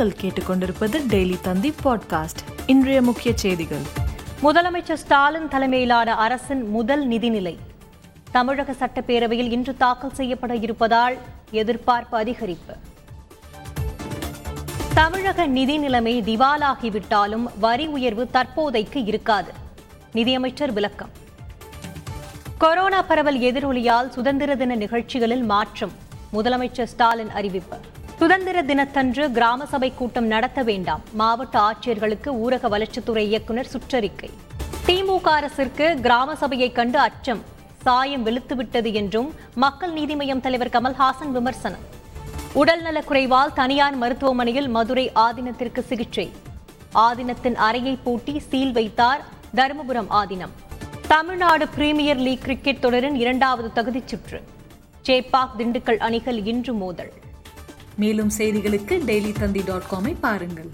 நீங்கள் கேட்டுக்கொண்டிருப்பது டெய்லி தந்தி பாட்காஸ்ட். இன்றைய முக்கிய செய்திகள். முதலமைச்சர் ஸ்டாலின் தலைமையிலான அரசின் முதல் நிதிநிலை. தமிழக சட்டப்பேரவையில் இன்று தாக்கல் செய்யப்பட இருப்பதால் எதிர்பார்ப்பு அதிகரிப்பு. தமிழக நிதி நிலைமை திவாலாகிவிட்டாலும் வரி உயர்வு தற்போதைக்கு இருக்காது. நிதியமைச்சர் விளக்கம். கொரோனா பரவல் எதிரொலியால் சுதந்திர தின நிகழ்ச்சிகளில் மாற்றம். முதலமைச்சர் ஸ்டாலின் அறிவிப்பு. சுதந்திர தினத்தன்று கிராம சபை கூட்டம் நடத்த வேண்டாம். மாவட்ட ஆட்சியர்களுக்கு ஊரக வளர்ச்சித்துறை இயக்குநர் சுற்றறிக்கை. திமுக அரசிற்கு கிராம சபையை கண்டு அச்சம். சாயம் வெளுத்துவிட்டது என்றும் மக்கள் நீதி மய்யம் தலைவர் கமல்ஹாசன் விமர்சனம். உடல்நலக் குறைவால் தனியார் மருத்துவமனையில் மதுரை ஆதீனத்திற்கு சிகிச்சை. ஆதீனத்தின் அறையை பூட்டி சீல் வைத்தார் Dharmapuram Adheenam. Tamil Nadu premier league cricket தொடரின் இரண்டாவது தகுதிச் சுற்று. சேப்பாக் திண்டுக்கல் அணிகள் இன்று மோதல். மேலும் செய்திகளுக்கு டெய்லி தந்தி டாட் காமை பாருங்கள்.